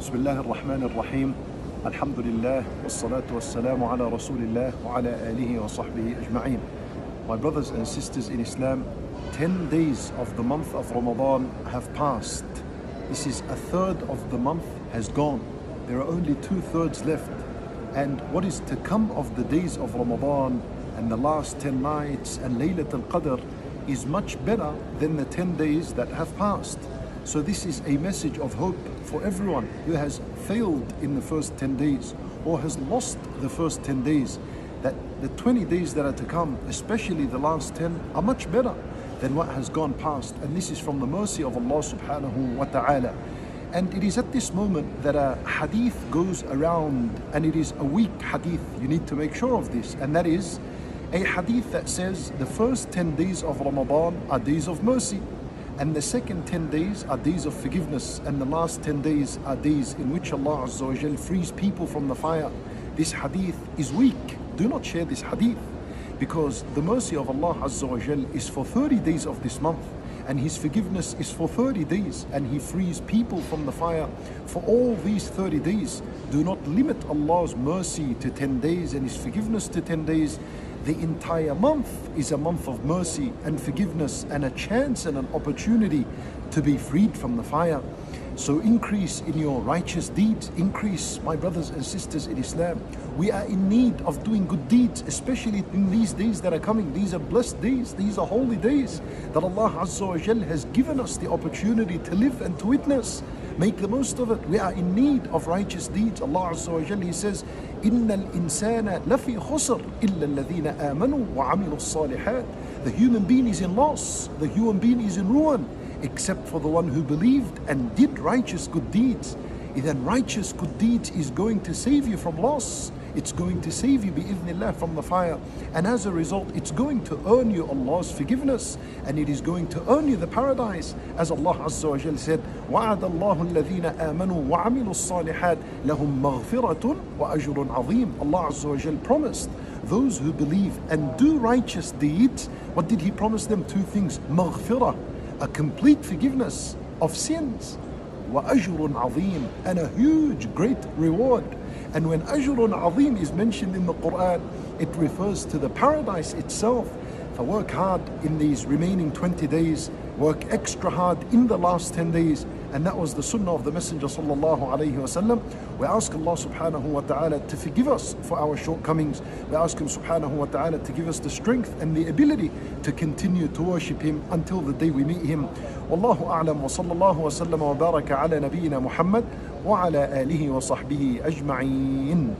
بسم الله الرحمن الرحيم الحمد لله والصلاة والسلام على رسول الله وعلى آله وصحبه أجمعين My brothers and sisters in Islam 10 days of the month of Ramadan have passed This is a third of the month has gone There are only two thirds left and what is to come of the days of Ramadan and the last 10 nights and Laylat al-Qadr is much better than the 10 days that have passed so this is a message of hope for everyone who has failed in the first 10 days or has lost the first 10 days. That the 20 days that are to come, especially the last 10, are much better than what has gone past. And this is from the mercy of Allah subhanahu wa ta'ala. And it is at this moment that a hadith goes around, and it is a weak hadith. You need to make sure of this. And that is a hadith that says the first 10 days of Ramadan are days of mercy. And the second 10 days are days of forgiveness, and the last 10 days are days in which Allah Azza wa frees people from the fire. This hadith is weak. Do not share this hadith because the mercy of Allah Azza wa Jal is for 30 days of this month, and His forgiveness is for 30 days, and He frees people from the fire for all these 30 days. Do not limit Allah's mercy to 10 days and His forgiveness to 10 days the entire month is a month of mercy and forgiveness and a chance and an opportunity to be freed from the fire. So increase in your righteous deeds, increase, my brothers and sisters in Islam. We are in need of doing good deeds, especially in these days that are coming. These are blessed days, these are holy days that Allah Azza wa Jal has given us the opportunity to live and to witness. Make the most of it. We are in need of righteous deeds. Allah Azza wa Jal, He says, إن الإنسان لفي خسر إلا الذين آمنوا وعملوا الصالحات. The human being is in loss. The human being is in ruin, except for the one who believed and did righteous good deeds. Then righteous good deeds is going to save you from loss. It's going to save you bi'idhnillah from the fire. And as a result, it's going to earn you Allah's forgiveness. And it is going to earn you the paradise. As Allah Azza wa Jal said, وَعَدَ اللَّهُ الَّذِينَ آمَنُوا وَعَمِلُوا الصَّالِحَاتِ لَهُم مَغْفِرَةٌ وَأَجْرٌ عَظِيمٌ Allah Azza wa Jal promised those who believe and do righteous deeds, what did He promise them? Two things. Maghfirah, a complete forgiveness of sins. وَأَجْرٌ عَظِيمٌ And a huge, great reward. And when Ajrun Azim is mentioned in the Quran, it refers to the paradise itself. So work hard in these remaining 20 days, work extra hard in the last 10 days. and that was the sunnah of the Messenger sallallahu alayhi wasallam. We ask Allah subhanahu wa ta'ala to forgive us for our shortcomings. We ask Him subhanahu wa ta'ala to give us the strength and the ability to continue to worship Him until the day we meet Him. Wallahu a'lam wa sallallahu wa sallam wa baraka ala nabiyyina Muhammad wa ala alihi wa sahbihi ajma'in.